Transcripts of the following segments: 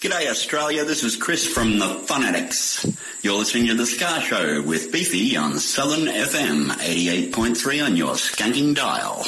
G'day Australia, this is Chris from the Phonetics. You're listening to The Ska Show with Beefy on Southern FM 88.3 on your skanking dial.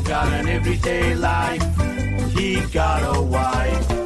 Got an everyday life. He got a wife.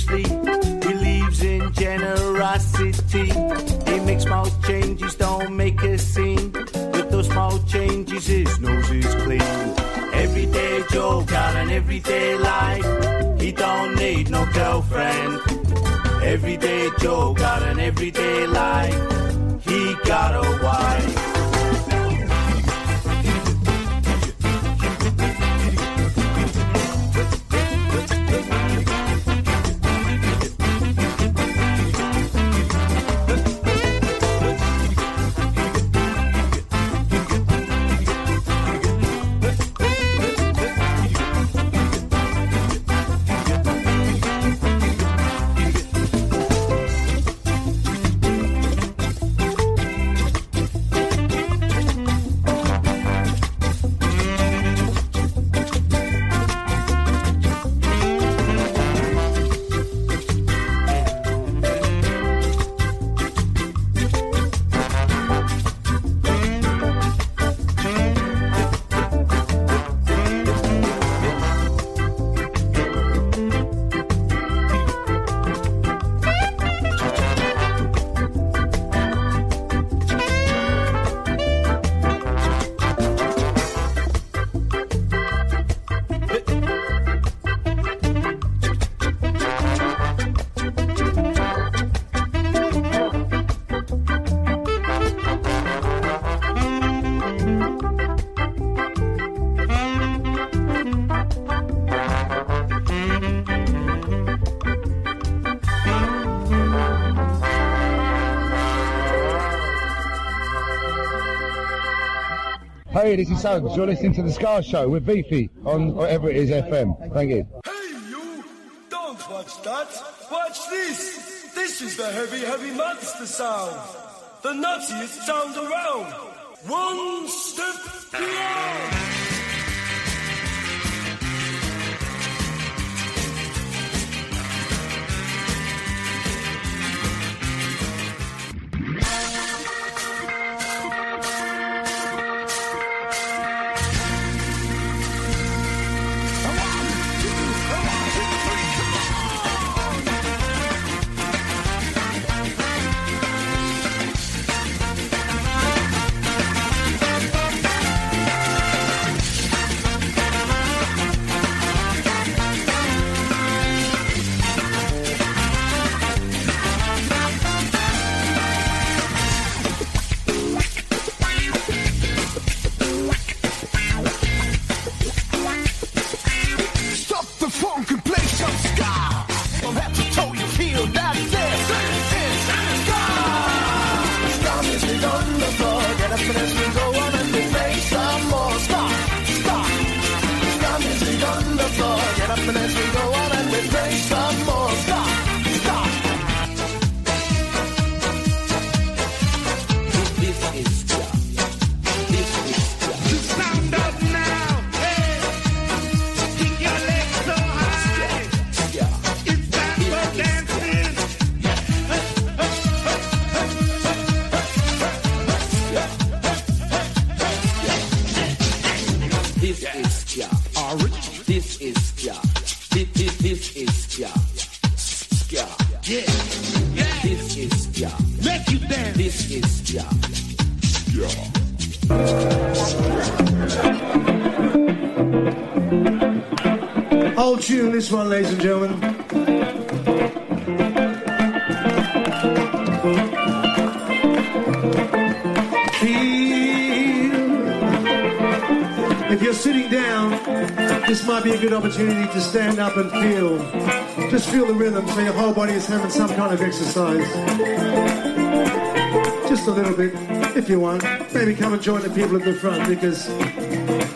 Seriously. Believes in generosity. He makes small changes, don't make a scene. With those small changes, his nose is clean. Everyday Joe got an everyday life. He don't need no girlfriend. Everyday Joe got an everyday life. Hey, this is Suggs. You're listening to The Ska Show with Beefy on whatever it is FM. Thank you. Hey, you! Don't watch that! Watch this! This is the heavy, heavy monster sound! The nuttiest sound around! One step beyond! Opportunity to stand up and feel. Just feel the rhythm so your whole body is having some kind of exercise. Just a little bit, if you want. Maybe come and join the people at the front because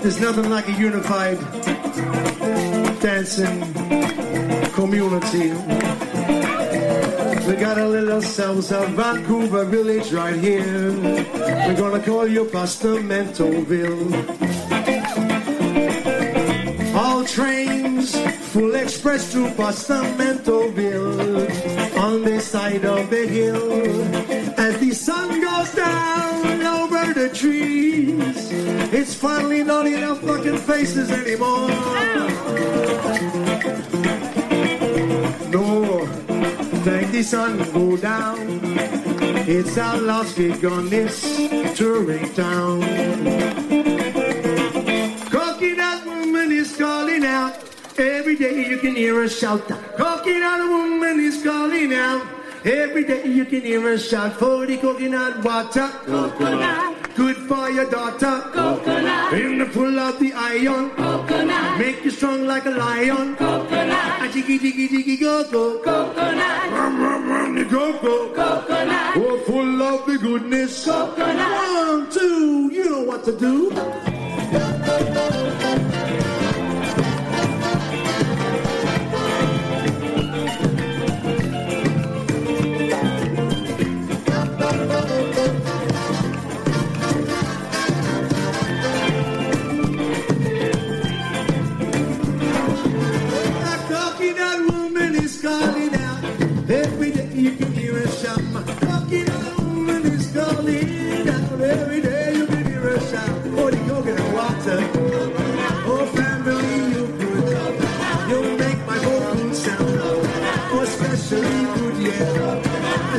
there's nothing like a unified dancing community. We got a little South of Vancouver village right here. We're gonna call you Pastamenteville. Trains full express to Pastamenteville on this side of the hill. As the sun goes down over the trees, it's finally not enough fucking faces anymore. No, thank the sun go down. It's our last gig on this touring town. Can hear her shout. Coconut woman is calling out. Every day you can hear her shout for the coconut water. Coconut. Good for your daughter. Coconut. In the full of the iron. Coconut. Make you strong like a lion. Coconut. A jiggy jiggy jiggy go go. Coconut. Rum rum rum the go go. Coconut. Oh, full of the goodness. Coconut. One, two, you know what to do.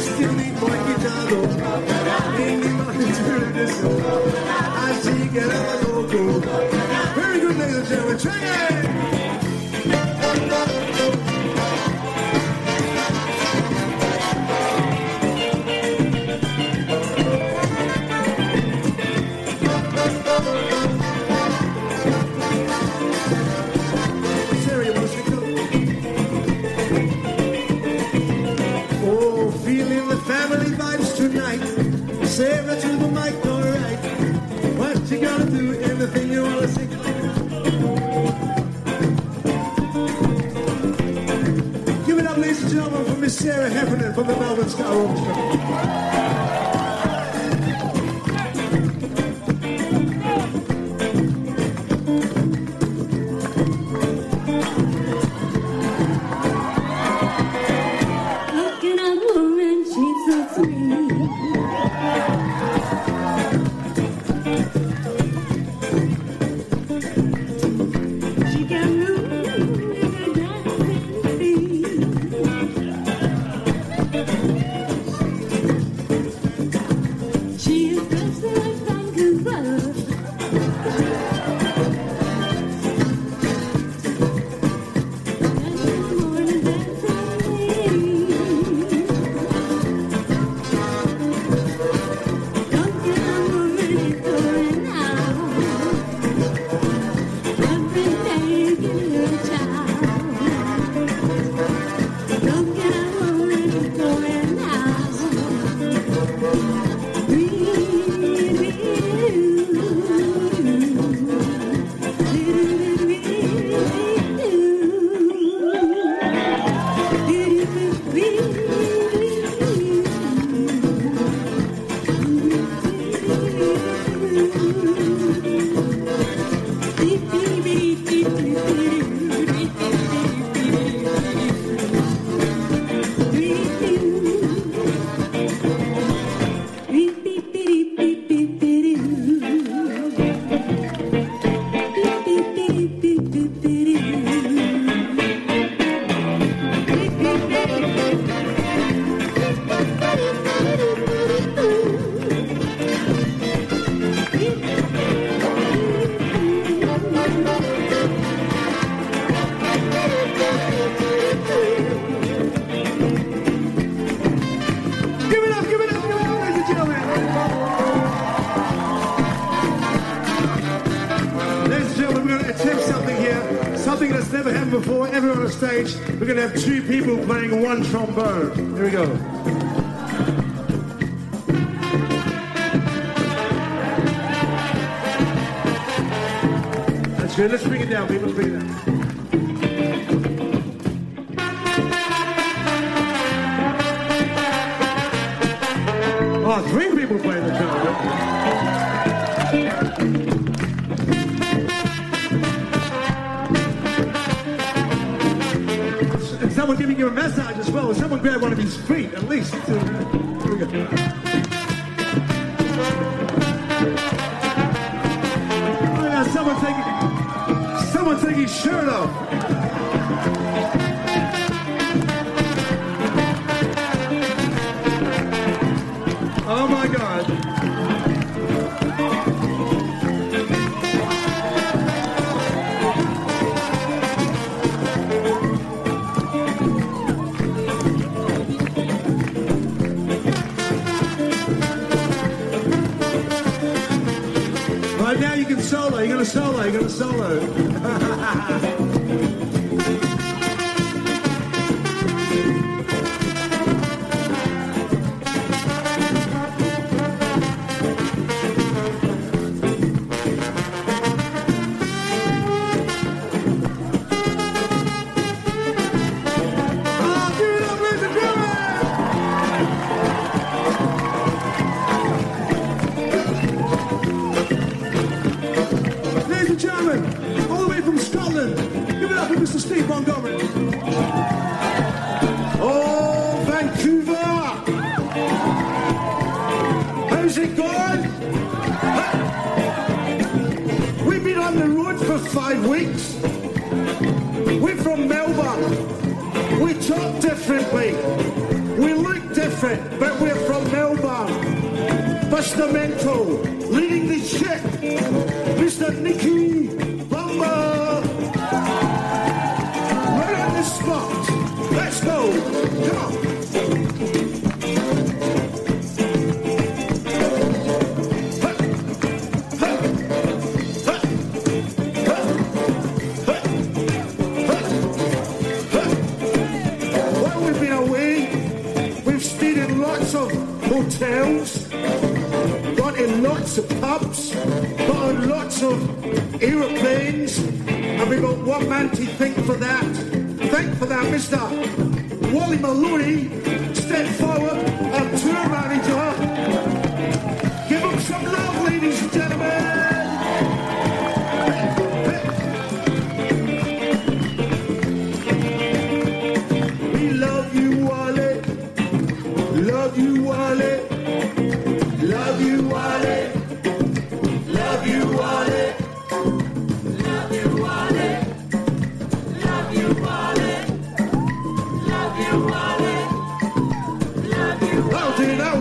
Still need more guitar, though. In the mountains, is Sarah Heffernan from the Melbourne Ska Orchestra. have two people playing one trombone. Here we go. That's good. Let's bring it down, people. Let's bring it down. Sure enough.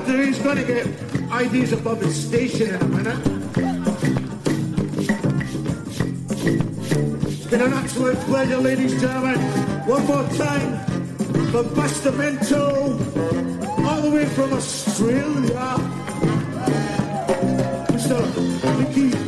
Do. He's to get IDs above his station in a minute. It's been an absolute pleasure, ladies and gentlemen. One more time for Bustamento, all the way from Australia. Mr. Mickey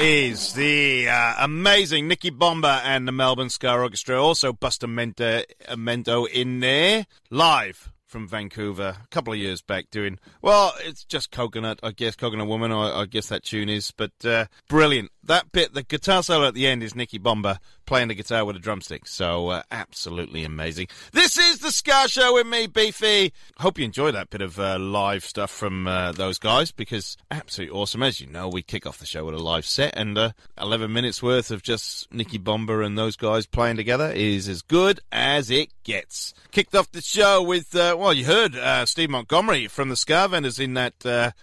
is the uh, amazing Nicky Bomba and the Melbourne Ska Orchestra. Also, Buster uh, Mento in there live from Vancouver a couple of years back doing, well, it's just Coconut, I guess, Coconut Woman, I, I guess that tune is, but uh, brilliant. That bit, the guitar solo at the end is Nicky Bomba playing the guitar with a drumstick, so uh, absolutely amazing. This is the Ska Show with me, Beefy. Hope you enjoy that bit of uh, live stuff from uh, those guys, because absolutely awesome. As you know, we kick off the show with a live set, and uh, 11 minutes worth of just Nicky Bomba and those guys playing together is as good as it gets. Kicked off the show with, uh, well, you heard uh, Steve Montgomery from the Ska Vendors in that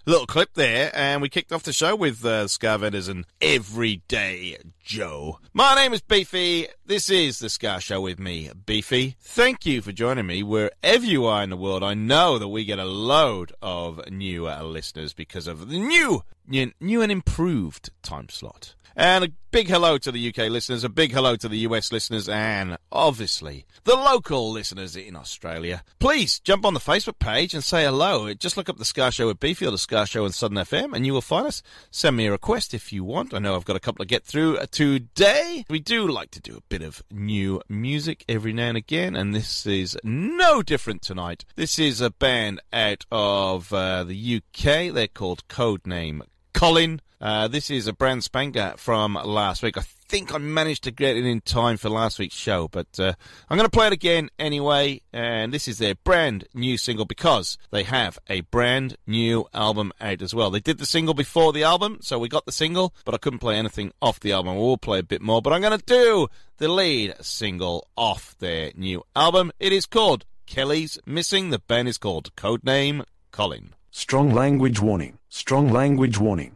little clip there, and we kicked off the show with uh, Ska Vendors and Everyday Joe. My name is Beefy. This is the Ska Show with me, Beefy. Thank you for joining me wherever you are in the world. I know that we get a load of new uh, listeners because of the new, new, and improved time slot. And a big hello to the UK listeners, a big hello to the US listeners, and obviously the local listeners in Australia. Please jump on the Facebook page and say hello. Just look up the Ska Show with Beefy or the Ska Show in Southern FM, and you will find us. Send me a request if you want. I know I've got a couple to get through today. We do like to do a bit of new music every now and again, and this is no different tonight. This is a band out of uh, the UK. They're called Codename Colin. Uh, this is a brand spanker from last week. I think I managed to get it in time for last week's show, but uh, I'm going to play it again anyway. And this is their brand new single because they have a brand new album out as well. They did the single before the album, so we got the single, but I couldn't play anything off the album. We'll play a bit more, but I'm going to do the lead single off their new album. It is called Kelly's Missing. The band is called Codename Colin. Strong language warning. Strong language warning.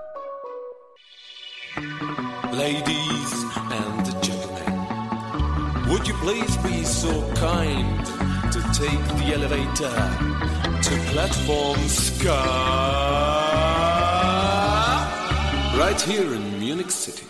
please be so kind to take the elevator to platform Sky? Right here in Munich City.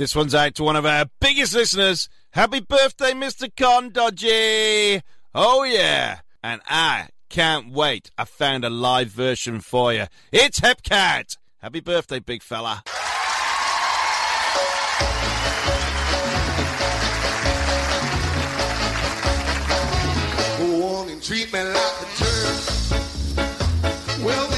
This one's out to one of our biggest listeners. Happy birthday, Mr. Con Dodgy! Oh, yeah! And I can't wait. I found a live version for you. It's Hepcat! Happy birthday, big fella. Go on and treat me like a turd. Well,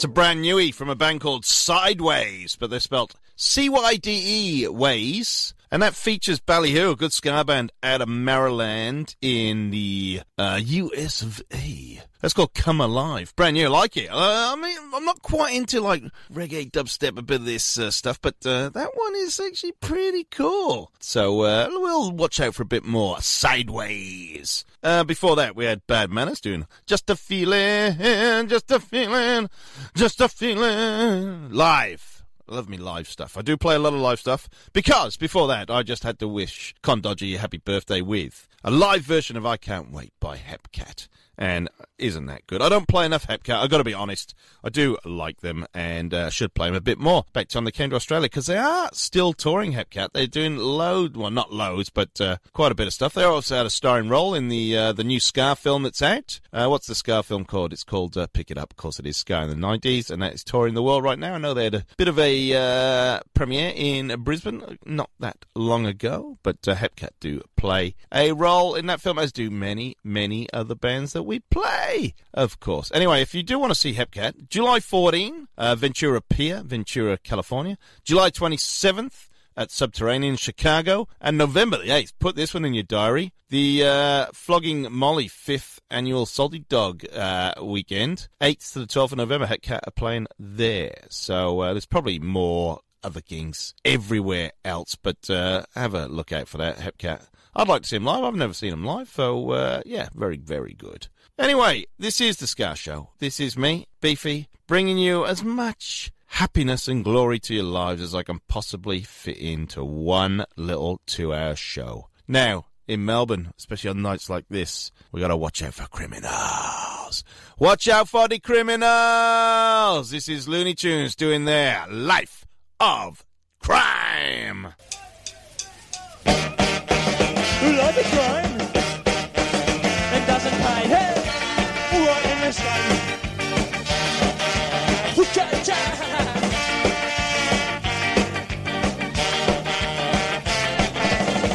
That's a brand newie from a band called Cydeways, but they're spelt C-Y-D-E Ways. And that features Ballyhoo, a good ska band out of Maryland in the uh, US of A. That's called Come Alive. Brand new, like it. Uh, I mean, I'm not quite into like reggae, dubstep, a bit of this uh, stuff, but uh, that one is actually pretty cool. So uh, we'll watch out for a bit more. Cydeways. Uh, before that, we had Bad Manners doing Just a Feeling, Just a Feeling, Just a Feeling. Live. I love me live stuff. I do play a lot of live stuff because before that, I just had to wish Con Dodgy a happy birthday with a live version of I Can't Wait by Hepcat. And isn't that good? I don't play enough Hepcat. I've got to be honest. I do like them and uh, should play them a bit more. Back time they came to Australia because they are still touring Hepcat. They're doing load, well, not loads, but uh, quite a bit of stuff. They also had a starring role in the uh, the new Ska film that's out. Uh, what's the Ska film called? It's called uh, Pick It Up. Of course, it is Ska in the 90s, and that is touring the world right now. I know they had a bit of a uh, premiere in Brisbane not that long ago, but Hepcat do play a role in that film, as do many, many other bands that we play, of course. Anyway, if you do want to see Hepcat, July 14, uh, Ventura Pier, Ventura, California. July 27th at Subterranean Chicago. And November the 8th, put this one in your diary, the uh, Flogging Molly 5th annual Salty Dog uh, weekend. 8th to the 12th of November, Hepcat are playing there. So uh, there's probably more other gigs everywhere else, but uh, have a look out for that, Hepcat. I'd like to see him live. I've never seen him live, so uh, yeah, very, very good. Anyway, this is the Ska Show. This is me, Beefy, bringing you as much happiness and glory to your lives as I can possibly fit into one little two hour show. Now, in Melbourne, especially on nights like this, we gotta watch out for criminals. Watch out for the criminals! This is Loonee Tunes doing their Life of Crime. Life of crime and doesn't pay. Hey, right in the sky. Cha-cha.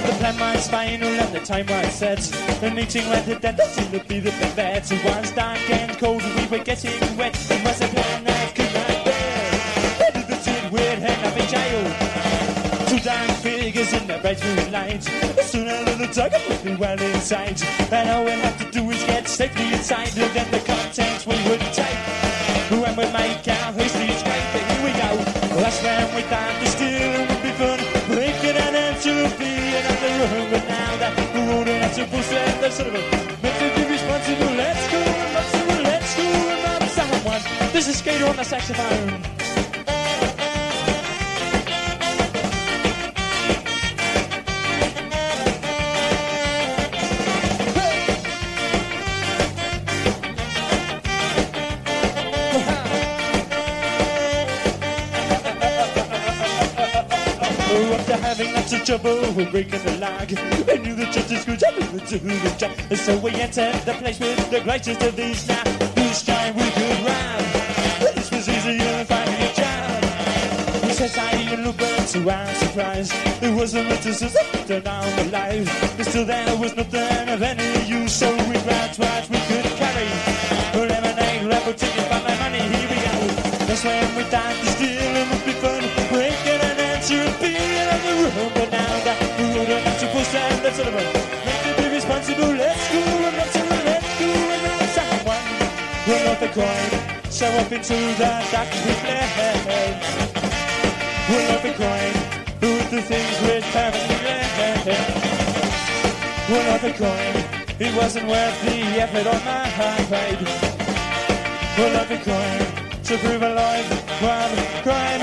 The plan mine's final and the time right set. The meeting went to that seemed to be the best. It was dark and cold, we were getting wet. It was a plan bright moonlight. Soon a little tiger would be well inside. And all we'll have to do is get safely inside. And then the contents we would take. When we make our history straight, but here we go. That's when we thought the steal would be fun. Breaking an entropy and out the room. But now that we're to push and the sort of a meant to be responsible. Let's go, responsible. Let's go, remember someone. This is Skater on the saxophone. Having lots of trouble with breaking the log, I knew the justice could tell me to do the job. And so we entered the place with the greatest of these now. Whose time we could rob. This was easier than finding a job. We said I even looked but to our surprise. It was a mysticism turned down the. But still there was nothing of any use, so we grabbed what we could carry. Lemonade, rebel tickets, by my money, here we go. That's when we thought the stealing room. Now that we would to push and that's be responsible. Let's go and let's let's go and run off the coin. So up into the dark we play. Roll up the coin. Do the things with perfectly Roll up the coin. It wasn't worth the effort on my pride. Roll up the coin to prove a life crime, crime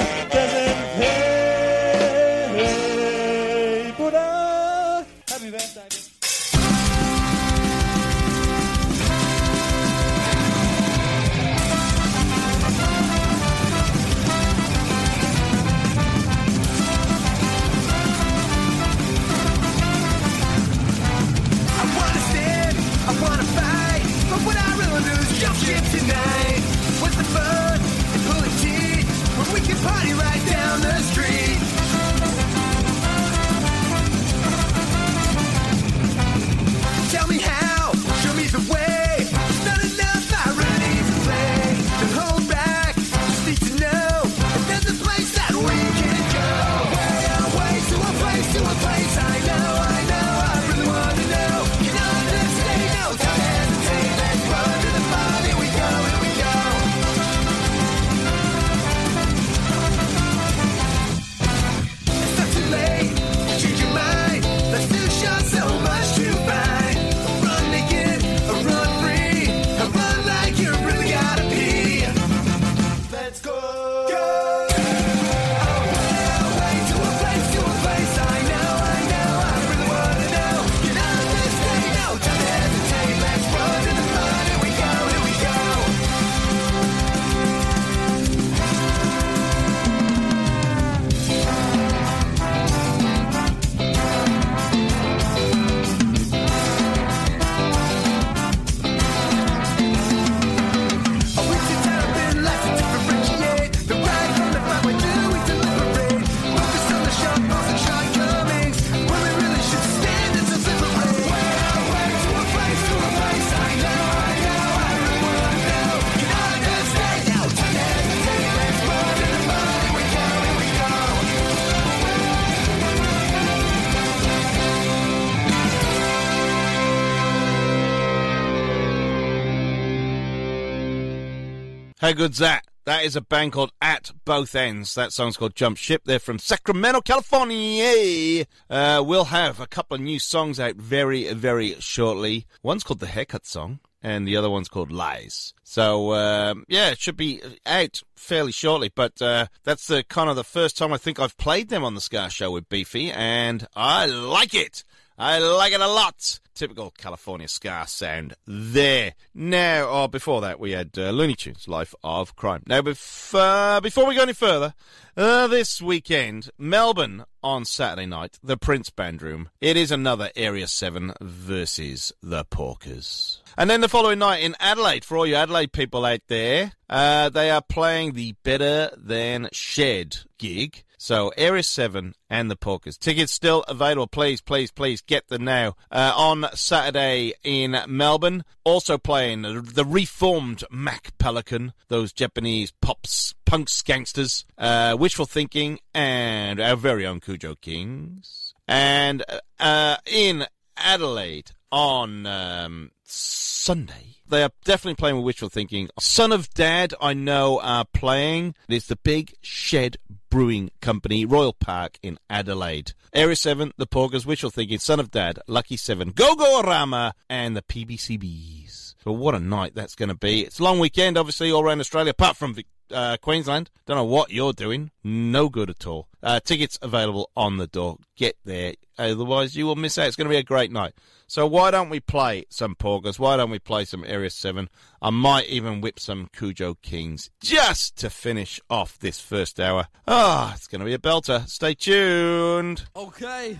How good's that? That is a band called At Both Ends. That song's called Jump Ship. They're from Sacramento, California. Uh, we'll have a couple of new songs out very, very shortly. One's called The Haircut Song, and the other one's called Lies. So, um, yeah, it should be out fairly shortly, but uh, that's the kind of the first time I think I've played them on the Ska Show with Beefy, and I like it. I like it a lot. Typical California ska sound there. Now, or before that, we had uh, Loonee Tunes, Life of Crime. Now, bef- uh, before we go any further, uh, this weekend, Melbourne on Saturday night, the Prince Band Room. It is another Area 7 versus the Porkers. And then the following night in Adelaide, for all you Adelaide people out there, uh, they are playing the Better Than Shed gig. So Area 7 and the Porkers. Tickets still available. Please, please, please get them now. Uh, on Saturday in Melbourne, also playing the reformed Mac Pelican, those Japanese pops, punks, gangsters, uh, Wishful Thinking, and our very own Kujo Kings. And uh, in Adelaide on um, Sunday, they are definitely playing with Wishful Thinking. Son of Dad, I know, are playing. It's the Big Shed Brewing Company, Royal Park in Adelaide. Area 7, The Porkers, Wishful Thinking, Son of Dad, Lucky 7, Go Go Rama, and the PBCBs. So what a night that's going to be. It's a long weekend, obviously, all around Australia, apart from uh, Queensland. Don't know what you're doing. No good at all. Uh, tickets available on the door. Get there. Otherwise, you will miss out. It's going to be a great night. So why don't we play some Porkers? Why don't we play some Area 7? I might even whip some Kujo Kings just to finish off this first hour. Ah, oh, it's going to be a belter. Stay tuned. Okay.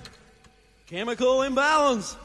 Chemical imbalance.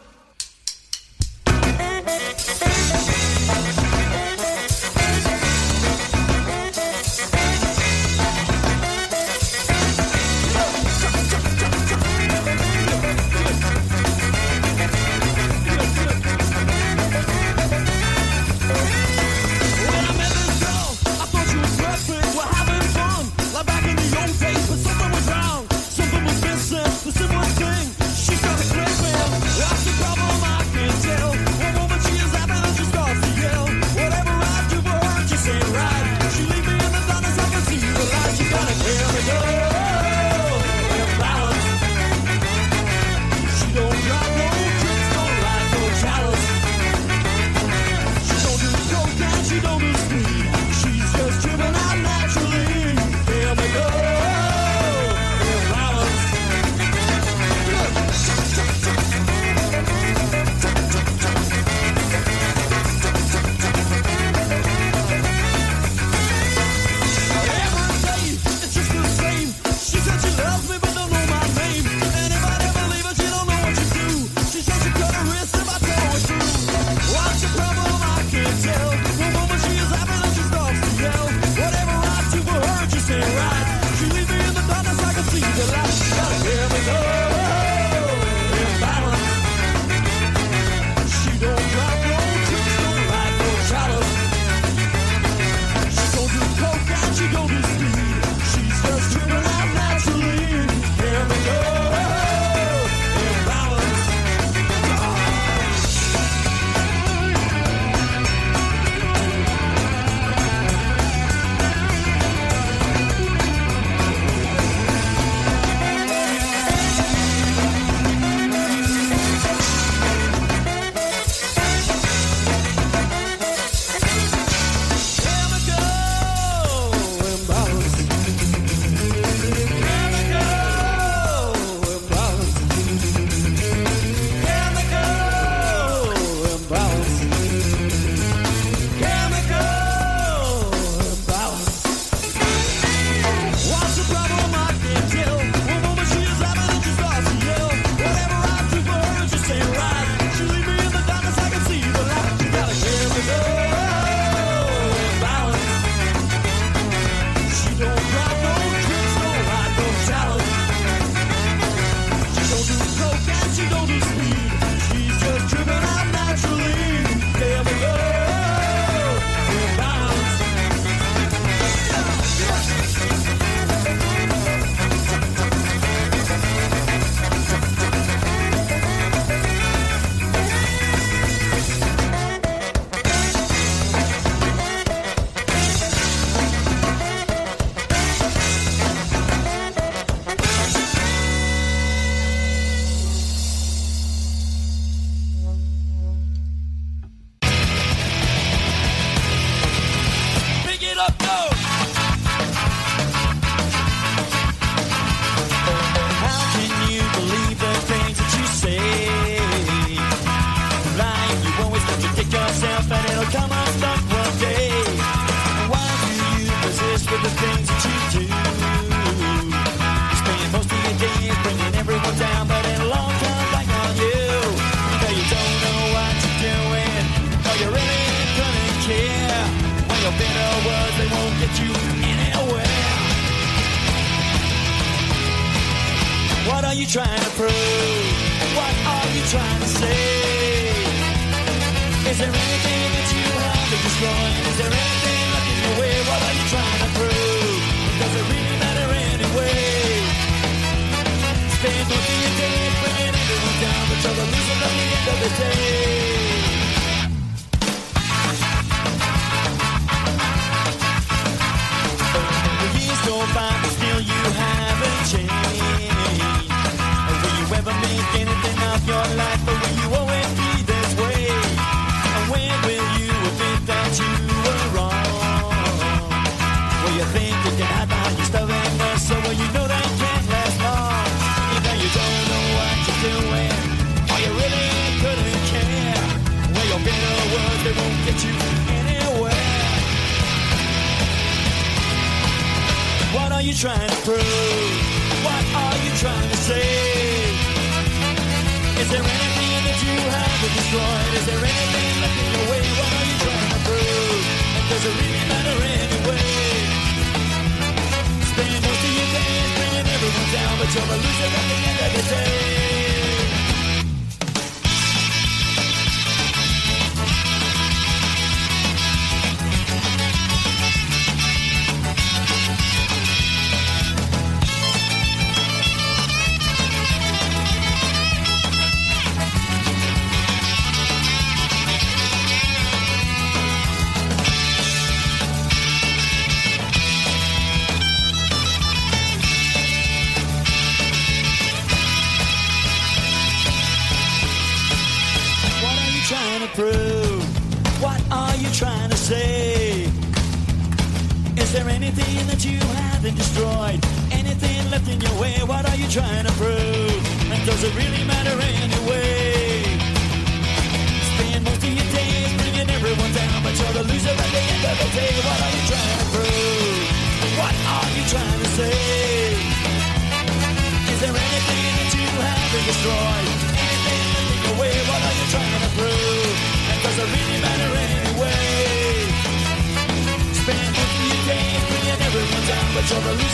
Your life, you always be this way? When will you admit that you were wrong? Well, you think you can hide behind your stubbornness, you know that can't last long. You don't know what you're doing, or you really couldn't care. Well, your bitter words they won't get you anywhere. What are you trying to prove? Haven't destroyed? Is there anything left in your way? What are you trying to prove? And does it really matter anyway? Spend most of your days bringing everyone down, but you're a loser at the end of the day.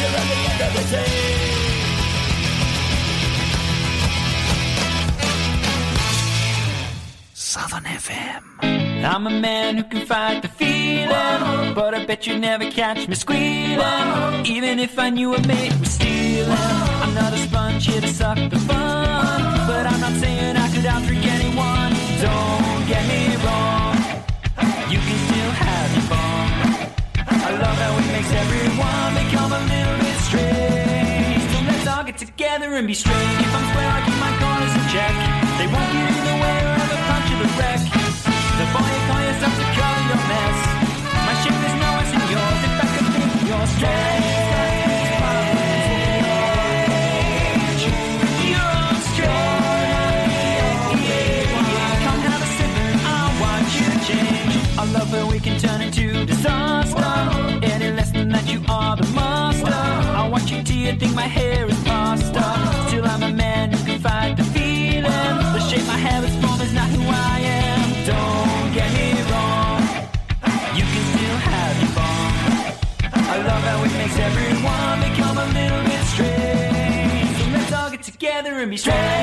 You're the end of the day. Southern FM. I'm a man who can fight the feeling, but I bet you'd never catch me squealing. Even if I knew it made me stealing, I'm not a sponge here to suck the fun, but I'm not saying I could outdrink anyone. Don't get me wrong, you can still have your fun. I love how it makes everyone together and be straight. If I'm square, I keep my corners in check. They won't get in the way or ever punch of the wreck. The boy you call yourself to cover your mess. My ship is no worse than yours. If I could think your strange. You think my hair is pasta. Still, I'm a man who can fight the feeling. The shape my hair is from is not who I am. Don't get me wrong. You can still have your bomb. I love how it makes everyone become a little bit strange. Let's all get together and be strange.